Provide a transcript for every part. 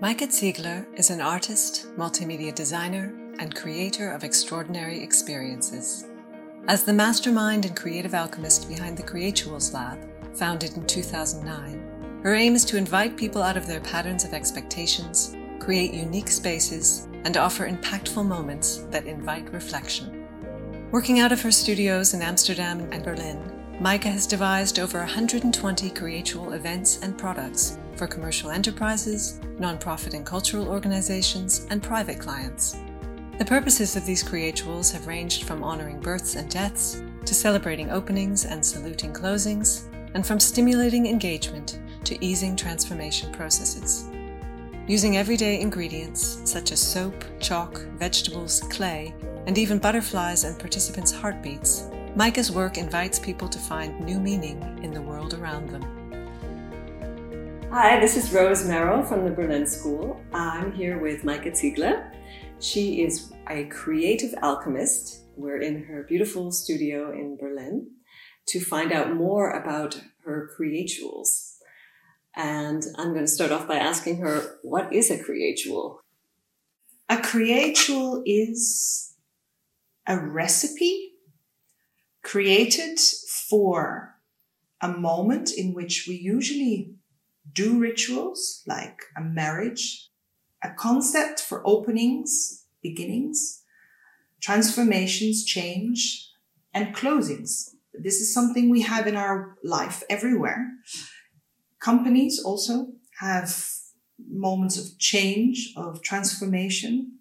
Meike Ziegler is an artist, multimedia designer, and creator of extraordinary experiences. As the mastermind and creative alchemist behind the Creatuals Lab, founded in 2009, her aim is to invite people out of their patterns of expectations, create unique spaces, and offer impactful moments that invite reflection. Working out of her studios in Amsterdam and Berlin, Meike has devised over 120 creatual events and products for commercial enterprises, nonprofit and cultural organizations, and private clients. The purposes of these creatuals have ranged from honoring births and deaths to celebrating openings and saluting closings, and from stimulating engagement to easing transformation processes. Using everyday ingredients such as soap, chalk, vegetables, clay, and even butterflies and participants' heartbeats, Meike's work invites people to find new meaning in the world around them. Hi, this is Rose Merrill from the Berlin School. I'm here with Meike Ziegler. She is a creative alchemist. We're in her beautiful studio in Berlin to find out more about her creatuals. And I'm going to start off by asking her, what is a creatual? A creatual is a recipe created for a moment in which we usually do rituals like a marriage, a concept for openings, beginnings, transformations, change, and closings. This is something we have in our life everywhere. Companies also have moments of change, of transformation.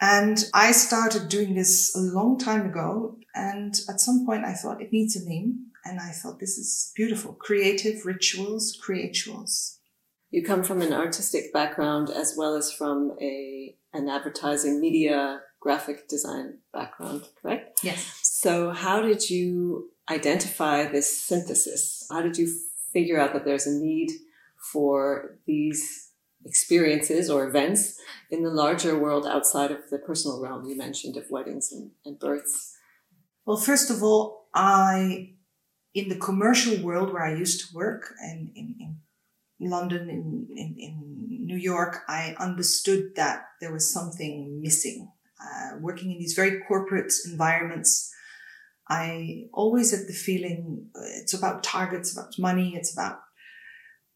And I started doing this a long time ago. And at some point I thought it needs a name. And I thought this is beautiful. Creative rituals, creatuals. You come from an artistic background as well as from a, an advertising media graphic design background, correct? Yes. So how did you identify this synthesis? How did you figure out that there's a need for these experiences or events in the larger world outside of the personal realm you mentioned of weddings and, and births? Well, first of all, I, in the commercial world where I used to work and in, in London, in, in, in New York, I understood that there was something missing. Uh, working in these very corporate environments, I always had the feeling uh, it's about targets, about money, it's about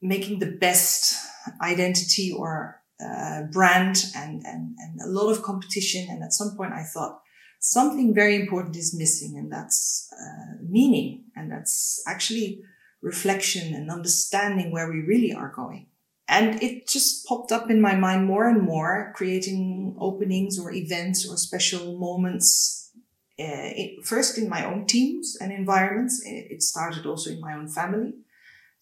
making the best identity or uh, brand and, and, and a lot of competition. And at some point I thought something very important is missing and that's uh, meaning. And that's actually reflection and understanding where we really are going. And it just popped up in my mind more and more, creating openings or events or special moments uh, it, first in my own teams and environments. It started also in my own family.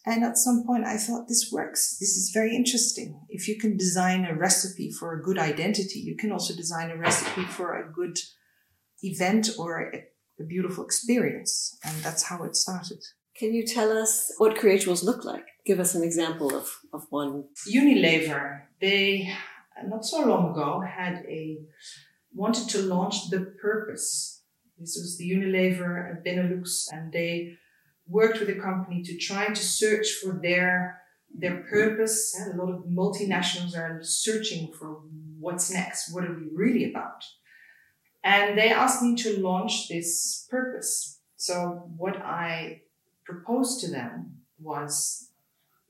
And at some point I thought this works. This is very interesting. If you can design a recipe for a good identity, you can also design a recipe for a good event or a, a beautiful experience. And that's how it started. Can you tell us what creatuals look like? Give us an example of, of one. Unilever, they not so long ago had a wanted to launch the purpose this was the Unilever and Benelux, and they worked with the company to try to search for their their purpose. And a lot of multinationals are searching for what's next. What are we really about? And they asked me to launch this purpose. So what I proposed to them was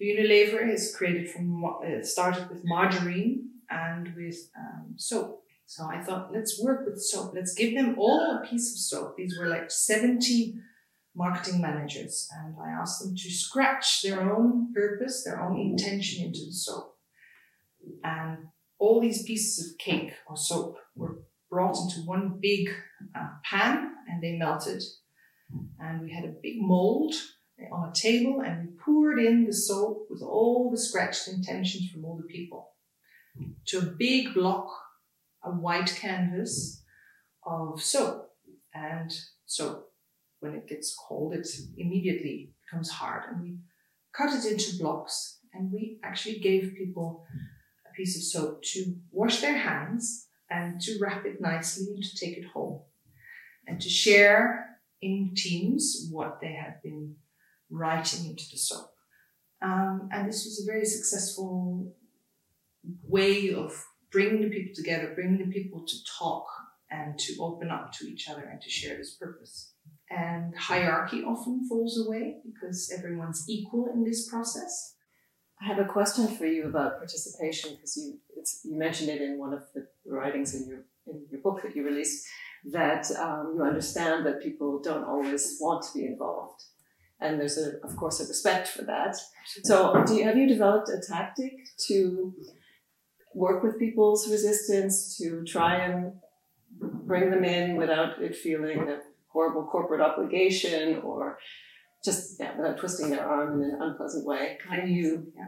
Unilever is created from uh, started with margarine and with um, soap. So I thought, let's work with soap. Let's give them all a piece of soap. These were like 70 marketing managers. And I asked them to scratch their own purpose, their own intention into the soap. And all these pieces of cake or soap were brought into one big uh, pan and they melted. And we had a big mold on a table and we poured in the soap with all the scratched intentions from all the people to a big block a white canvas of soap. And so when it gets cold, it immediately becomes hard. And we cut it into blocks and we actually gave people a piece of soap to wash their hands and to wrap it nicely and to take it home and to share in teams what they had been writing into the soap. Um, and this was a very successful way of bringing the people together, bringing the people to talk and to open up to each other and to share this purpose. And hierarchy often falls away because everyone's equal in this process. I have a question for you about participation because you you mentioned it in one of the writings in your in your book that you released that um, you understand that people don't always want to be involved. And there's a, of course a respect for that. So do you, have you developed a tactic to work with people's resistance to try and bring them in without it feeling a horrible corporate obligation or just yeah, without twisting their arm in an unpleasant way? How do you yeah.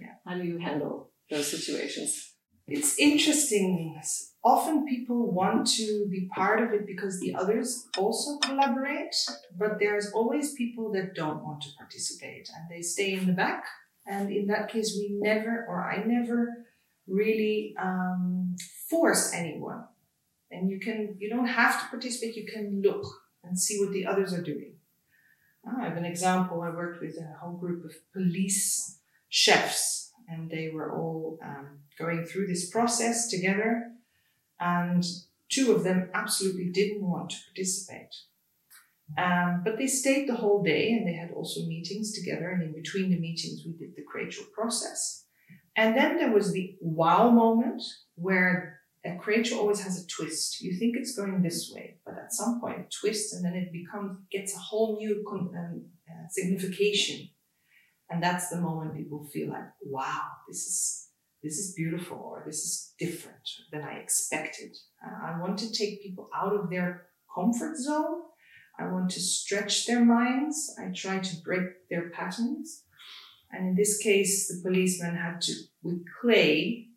Yeah. how do you handle those situations it's interesting often people want to be part of it because the others also collaborate, but there's always people that don't want to participate and they stay in the back. And in that case, we never, or I never, really um, force anyone. And you can, you don't have to participate. You can look and see what the others are doing. Ah, I have an example. I worked with a whole group of police chefs, and they were all um, going through this process together and two of them absolutely didn't want to participate. Um, but they stayed the whole day and they had also meetings together. And in between the meetings, we did the creatual process. And then there was the wow moment where a creatual always has a twist. You think it's going this way, but at some point it twists and then it becomes, gets a whole new con- um, uh, signification. And that's the moment people feel like, wow, this is this is beautiful or this is different than I expected. Uh, I want to take people out of their comfort zone. I want to stretch their minds. I try to break their patterns. And in this case, the policeman had to, with clay,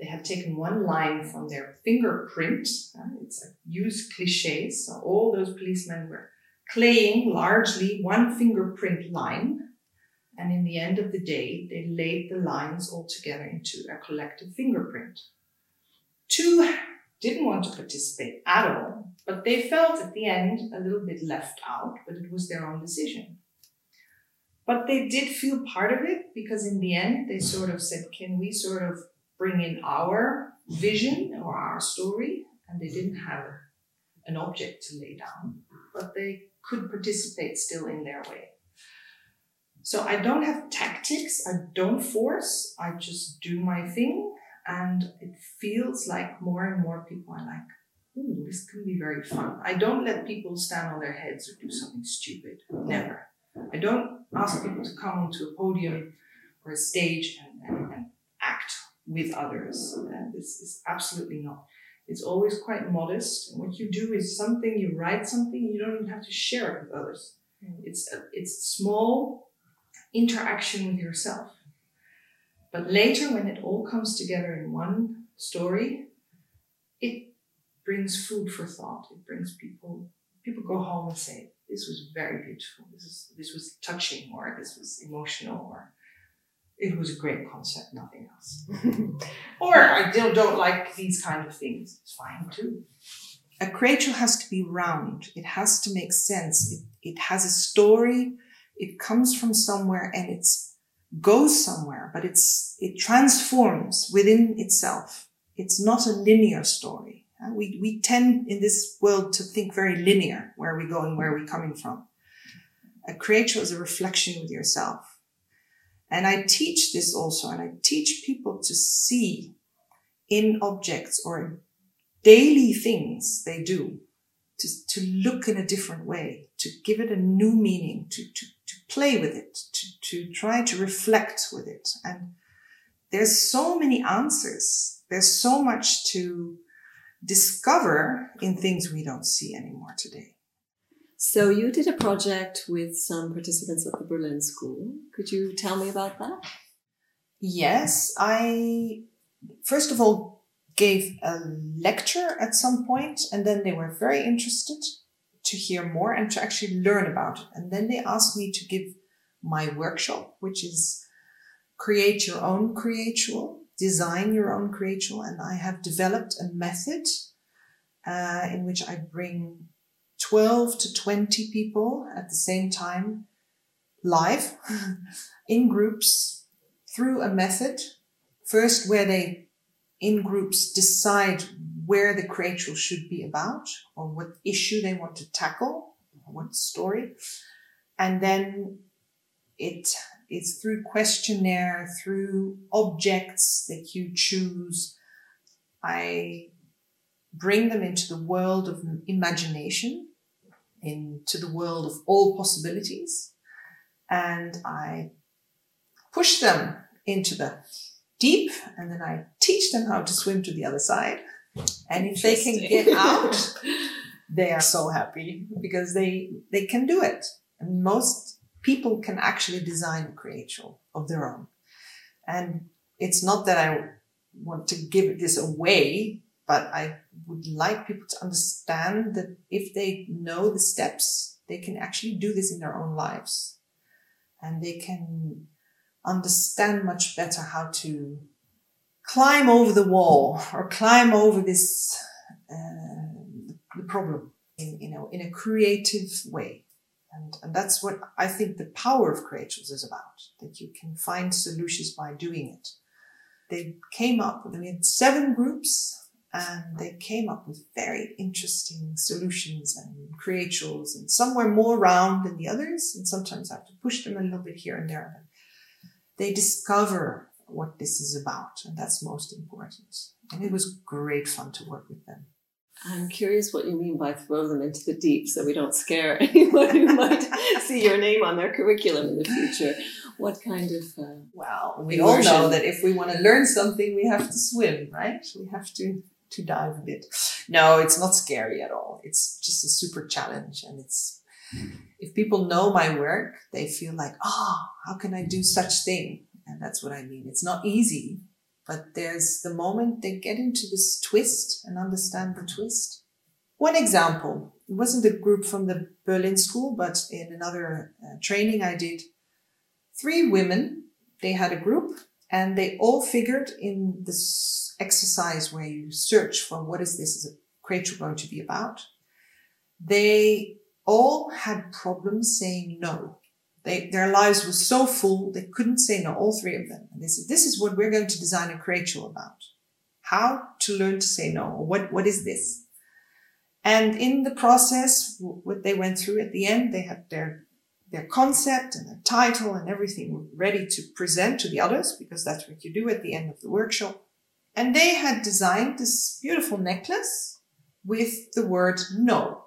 they had taken one line from their fingerprint. Uh, it's a used cliche. So all those policemen were claying largely one fingerprint line and in the end of the day, they laid the lines all together into a collective fingerprint. Two didn't want to participate at all, but they felt at the end a little bit left out, but it was their own decision. But they did feel part of it because in the end, they sort of said, Can we sort of bring in our vision or our story? And they didn't have an object to lay down, but they could participate still in their way. So I don't have tactics, I don't force, I just do my thing. And it feels like more and more people are like, ooh, this can be very fun. I don't let people stand on their heads or do something stupid. Never. I don't ask people to come onto a podium or a stage and, and, and act with others. And this is absolutely not. It's always quite modest. And what you do is something, you write something, you don't even have to share it with others. Mm. It's, it's small, interaction with yourself. But later, when it all comes together in one story, it brings food for thought. It brings people, people go home and say, this was very beautiful. This is, this was touching or this was emotional or it was a great concept, nothing else. or I still don't like these kind of things. It's fine too. A creatual has to be round. It has to make sense. It, it has a story it comes from somewhere and it goes somewhere, but it's, it transforms within itself. It's not a linear story. Uh, we, we tend in this world to think very linear. Where we going? Where are we coming from? A creatual is a reflection with yourself. And I teach this also, and I teach people to see in objects or daily things they do, to, to look in a different way, to give it a new meaning, to to play with it, to, to try to reflect with it. And there's so many answers. There's so much to discover in things we don't see anymore today. So you did a project with some participants at the Berlin School. Could you tell me about that? Yes, I first of all gave a lecture at some point and then they were very interested to hear more and to actually learn about it. And then they asked me to give my workshop, which is create your own creatual, design your own creatual. And I have developed a method uh, in which I bring 12 to 20 people at the same time live in groups through a method first where they in groups decide where the creatual should be about or what issue they want to tackle, what story. And then it is through questionnaire, through objects that you choose. I bring them into the world of imagination, into the world of all possibilities, and I push them into the deep, and then I teach them how to swim to the other side. And if they can get out, they are so happy because they they can do it. And most people can actually design a creatual of their own. And it's not that I want to give this away, but I would like people to understand that if they know the steps, they can actually do this in their own lives. And they can understand much better how to climb over the wall or climb over this uh, the problem in you know in a creative way. And, and that's what i think the power of creators is about that you can find solutions by doing it. They came up with I mean, seven groups and they came up with very interesting solutions and creatuals and some were more round than the others and sometimes i have to push them a little bit here and there they discover what this is about, and that's most important. And it was great fun to work with them. I'm curious what you mean by throw them into the deep so we don't scare anyone who might see your name on their curriculum in the future. What kind of. Uh, well, we immersion? all know that if we want to learn something, we have to swim, right? We have to, to dive a bit. No, it's not scary at all. It's just a super challenge. And it's, if people know my work, they feel like, oh, how can I do such thing? And that's what I mean. It's not easy, but there's the moment they get into this twist and understand the twist. One example, it wasn't a group from the Berlin school, but in another uh, training I did, three women, they had a group and they all figured in this exercise where you search for what is this creatual going to be about. They all had problems saying no. They, their lives were so full, they couldn't say no, all three of them. And they said, this is what we're going to design a creatual about. How to learn to say no. What, what is this? And in the process, what they went through at the end, they had their, their concept and their title and everything ready to present to the others, because that's what you do at the end of the workshop. And they had designed this beautiful necklace with the word no.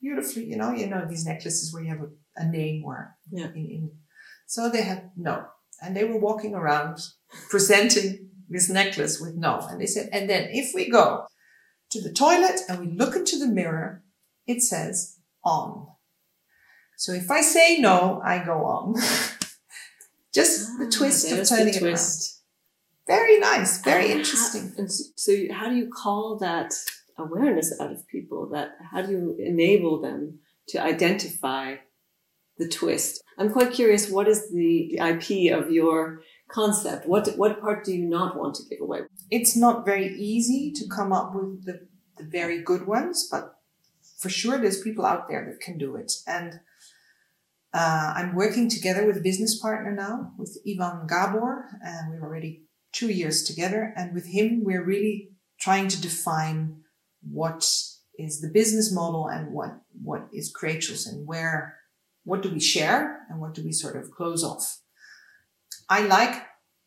Beautifully, you know, you know, these necklaces where you have a a name or yeah. in, in, so they had no. And they were walking around presenting this necklace with no. And they said and then if we go to the toilet and we look into the mirror it says on. So if i say no i go on. Just ah, the twist of turning it around. very nice very and interesting. how, and so how do you call that awareness out of people that how do you enable them to identify the twist. I'm quite curious. What is the IP of your concept? What what part do you not want to give away? It's not very easy to come up with the, the very good ones, but for sure, there's people out there that can do it. And uh, I'm working together with a business partner now, with Ivan Gabor, and we're already two years together. And with him, we're really trying to define what is the business model and what what is Creatuals and where what do we share and what do we sort of close off? I like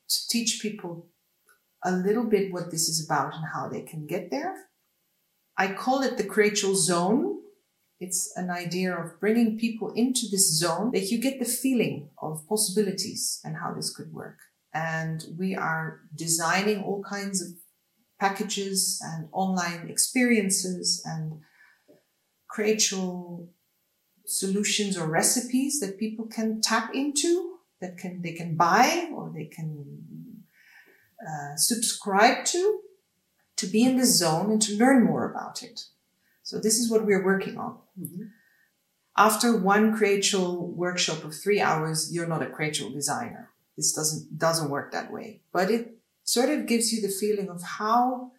to teach people a little bit what this is about and how they can get there. I call it the creatual zone. It's an idea of bringing people into this zone that you get the feeling of possibilities and how this could work. And we are designing all kinds of packages and online experiences and creatual solutions or recipes that people can tap into that can they can buy or they can uh, subscribe to to be in the zone and to learn more about it. So this is what we're working on. Mm-hmm. after one creatual workshop of three hours you're not a creatual designer. This doesn't doesn't work that way. But it sort of gives you the feeling of how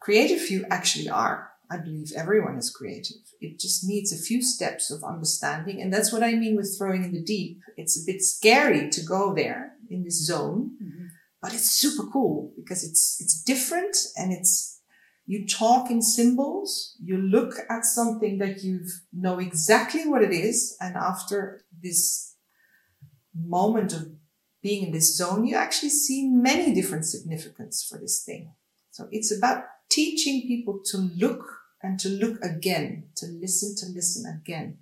creative you actually are I believe everyone is creative. It just needs a few steps of understanding. And that's what I mean with throwing in the deep. It's a bit scary to go there in this zone, mm-hmm. but it's super cool because it's, it's different and it's, you talk in symbols, you look at something that you know exactly what it is. And after this moment of being in this zone, you actually see many different significance for this thing. So it's about teaching people to look and to look again, to listen, to listen again.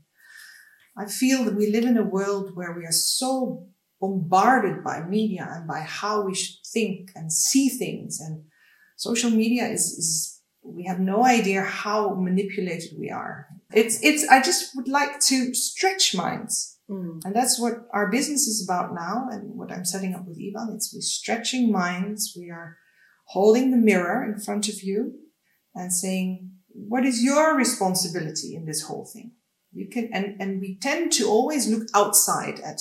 I feel that we live in a world where we are so bombarded by media and by how we should think and see things. And social media is, is we have no idea how manipulated we are. It's, it's, I just would like to stretch minds. Mm. And that's what our business is about now. And what I'm setting up with Ivan, it's we're stretching minds. We are holding the mirror in front of you and saying, what is your responsibility in this whole thing? You can, and, and we tend to always look outside at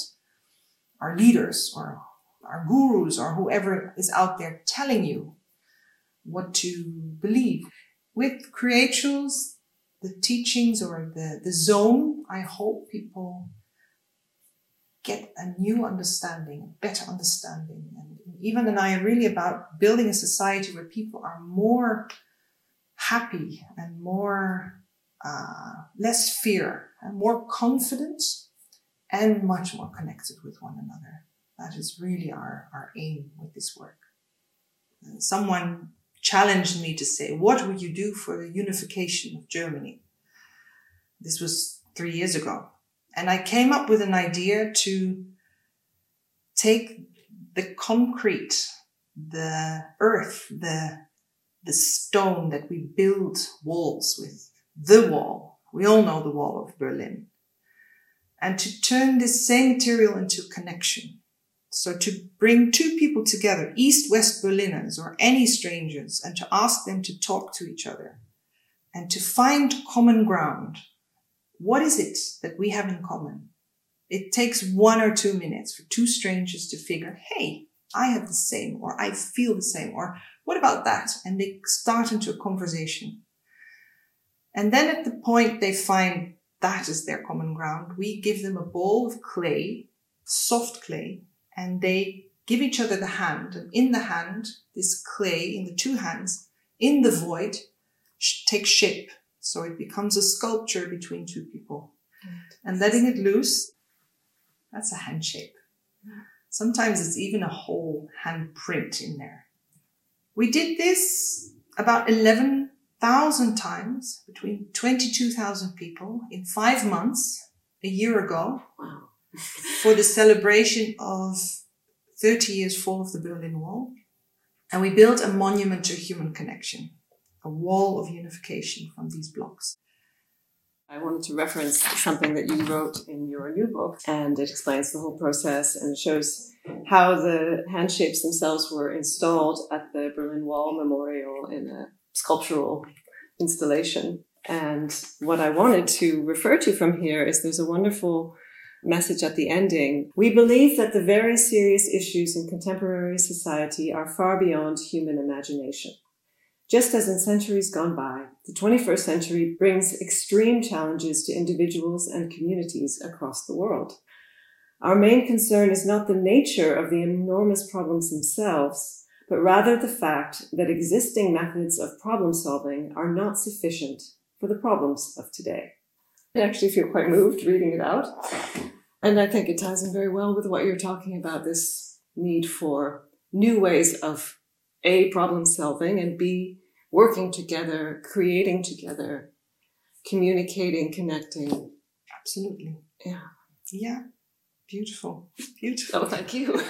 our leaders or our gurus or whoever is out there telling you what to believe. With Creatuals, the teachings or the, the zone, I hope people get a new understanding, a better understanding. And even, and I are really about building a society where people are more happy and more, uh, less fear and more confident and much more connected with one another. That is really our, our aim with this work. Someone challenged me to say, what would you do for the unification of Germany? This was three years ago. And I came up with an idea to take the concrete, the earth, the, the stone that we build walls with, the wall. We all know the wall of Berlin. And to turn this same material into connection. So to bring two people together, East-West Berliners or any strangers, and to ask them to talk to each other and to find common ground what is it that we have in common? It takes one or two minutes for two strangers to figure, hey, I have the same, or I feel the same, or what about that? And they start into a conversation. And then at the point they find that is their common ground, we give them a ball of clay, soft clay, and they give each other the hand. And in the hand, this clay, in the two hands, in the void, takes shape so it becomes a sculpture between two people. Mm. And letting it loose, that's a handshake. Sometimes it's even a whole handprint in there. We did this about 11,000 times between 22,000 people in five months a year ago wow. for the celebration of 30 years fall of the Berlin Wall. And we built a monument to human connection a wall of unification from these blocks. I wanted to reference something that you wrote in your new book, and it explains the whole process and shows how the handshapes themselves were installed at the Berlin Wall Memorial in a sculptural installation. And what I wanted to refer to from here is there's a wonderful message at the ending. We believe that the very serious issues in contemporary society are far beyond human imagination. Just as in centuries gone by, the 21st century brings extreme challenges to individuals and communities across the world. Our main concern is not the nature of the enormous problems themselves, but rather the fact that existing methods of problem solving are not sufficient for the problems of today. I actually feel quite moved reading it out. And I think it ties in very well with what you're talking about this need for new ways of A, problem solving, and B, working together, creating together, communicating, connecting. Absolutely. Yeah. Yeah. Beautiful. Beautiful. Oh, thank you.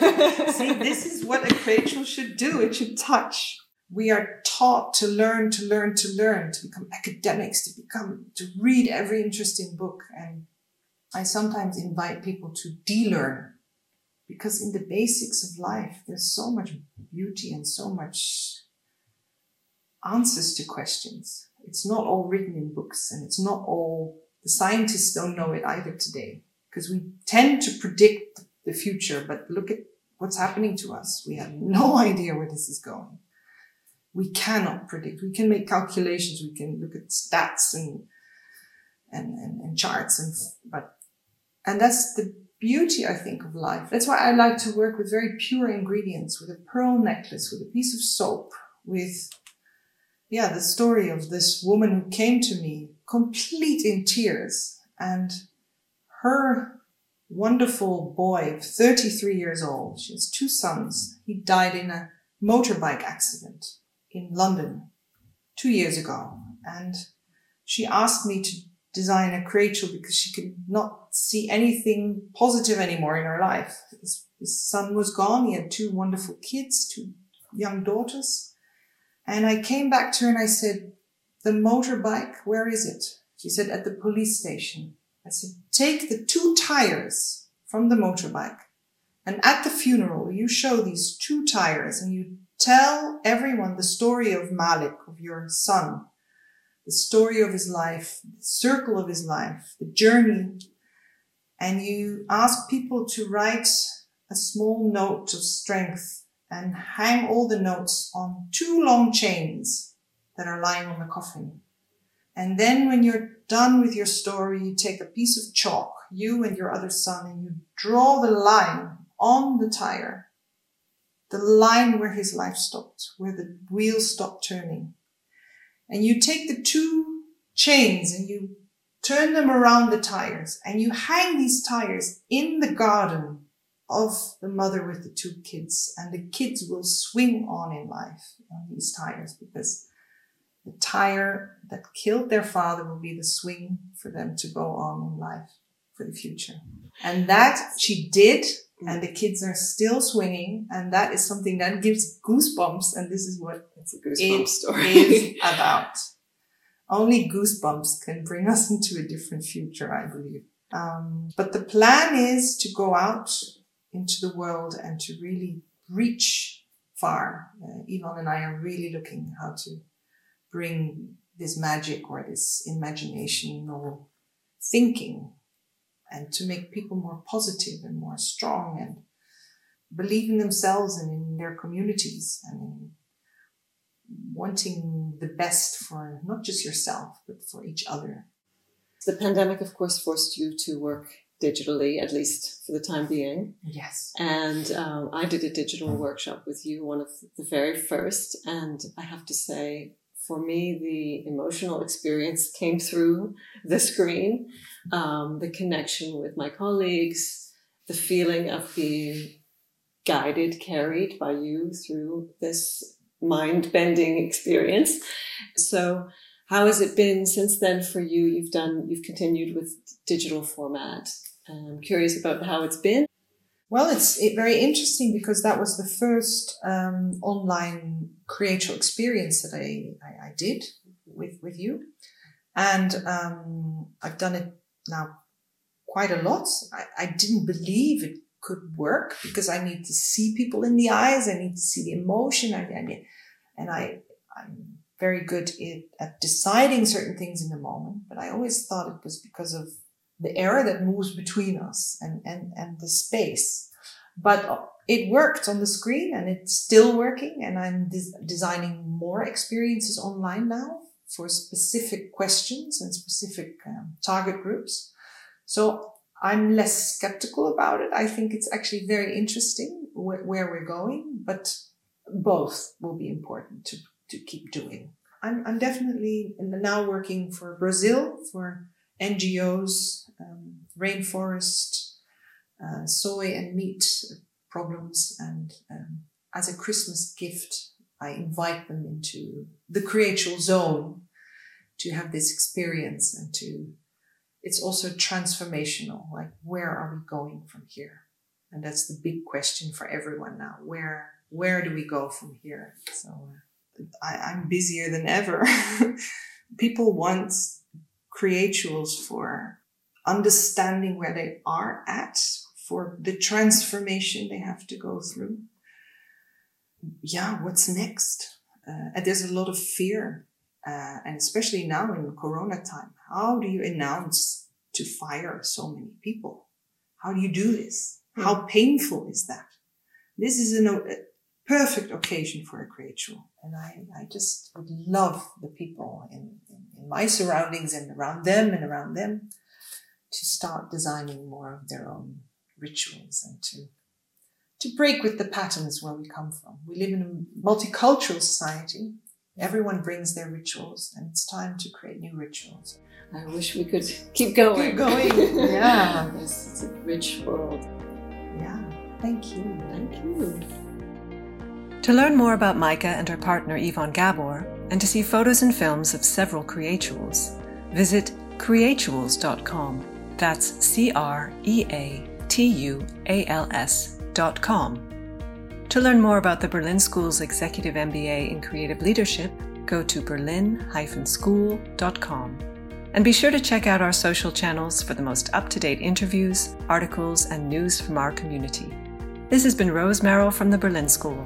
See, this is what a creatual should do. It should touch. We are taught to learn, to learn, to learn, to become academics, to become, to read every interesting book. And I sometimes invite people to de-learn because in the basics of life, there's so much beauty and so much answers to questions. It's not all written in books and it's not all, the scientists don't know it either today because we tend to predict the future, but look at what's happening to us. We have no idea where this is going. We cannot predict. We can make calculations. We can look at stats and, and, and, and charts and, but, and that's the beauty, I think, of life. That's why I like to work with very pure ingredients, with a pearl necklace, with a piece of soap, with, yeah, the story of this woman who came to me complete in tears and her wonderful boy, 33 years old, she has two sons. He died in a motorbike accident in London two years ago. And she asked me to design a cradle because she could not see anything positive anymore in her life. His, his son was gone. He had two wonderful kids, two young daughters. And I came back to her and I said, the motorbike, where is it? She said, at the police station. I said, take the two tires from the motorbike and at the funeral, you show these two tires and you tell everyone the story of Malik, of your son, the story of his life, the circle of his life, the journey. And you ask people to write a small note of strength and hang all the notes on two long chains that are lying on the coffin. And then when you're done with your story, you take a piece of chalk, you and your other son, and you draw the line on the tire, the line where his life stopped, where the wheels stopped turning. And you take the two chains and you turn them around the tires and you hang these tires in the garden of the mother with the two kids and the kids will swing on in life on these tires because the tire that killed their father will be the swing for them to go on in life for the future. And that she did, and the kids are still swinging, and that is something that gives goosebumps, and this is what it's a goosebump story is about. Only goosebumps can bring us into a different future, I believe. Um, but the plan is to go out into the world and to really reach far. Uh, Yvonne and I are really looking how to bring this magic or this imagination or thinking and to make people more positive and more strong and believe in themselves and in their communities and in wanting the best for not just yourself but for each other. The pandemic, of course, forced you to work digitally, at least for the time being. Yes. And um, I did a digital workshop with you, one of the very first. And I have to say, for me, the emotional experience came through the screen, um, the connection with my colleagues, the feeling of being guided, carried by you through this mind bending experience. So, how has it been since then for you? You've done, you've continued with digital format. I'm curious about how it's been. Well, it's very interesting because that was the first um, online creator experience that I, I, I, did with, with you. And um, I've done it now quite a lot. I, I didn't believe it could work because I need to see people in the eyes. I need to see the emotion. I, I and I, I'm very good at, at deciding certain things in the moment, but I always thought it was because of the air that moves between us and, and, and the space. But it worked on the screen and it's still working. And I'm des- designing more experiences online now for specific questions and specific um, target groups. So I'm less skeptical about it. I think it's actually very interesting wh- where we're going, but both will be important to, to keep doing. I'm, I'm definitely now working for Brazil, for NGOs, um, rainforest, uh, soy and meat problems. And um, as a Christmas gift, I invite them into the creational zone to have this experience and to, it's also transformational. Like, where are we going from here? And that's the big question for everyone now. Where, where do we go from here? So uh, I, I'm busier than ever. People want creatuals for understanding where they are at, for the transformation they have to go through. Yeah, what's next? Uh, and there's a lot of fear, uh, and especially now in Corona time. How do you announce to fire so many people? How do you do this? Hmm. How painful is that? This is an, a perfect occasion for a creatual. And I, I just would love the people in, in, in my surroundings and around them and around them to start designing more of their own rituals and to to break with the patterns where we come from. We live in a multicultural society. Everyone brings their rituals, and it's time to create new rituals. I wish we could keep going. Keep going. yeah. It's a rich world. Yeah. Thank you. Thank you. To learn more about Meike and her partner Yvonne Gabor, and to see photos and films of several Creatuals, visit creatuals.com. That's C R E A T U A L S.com. To learn more about the Berlin School's Executive MBA in Creative Leadership, go to berlin-school.com. And be sure to check out our social channels for the most up to date interviews, articles, and news from our community. This has been Rose Merrill from the Berlin School.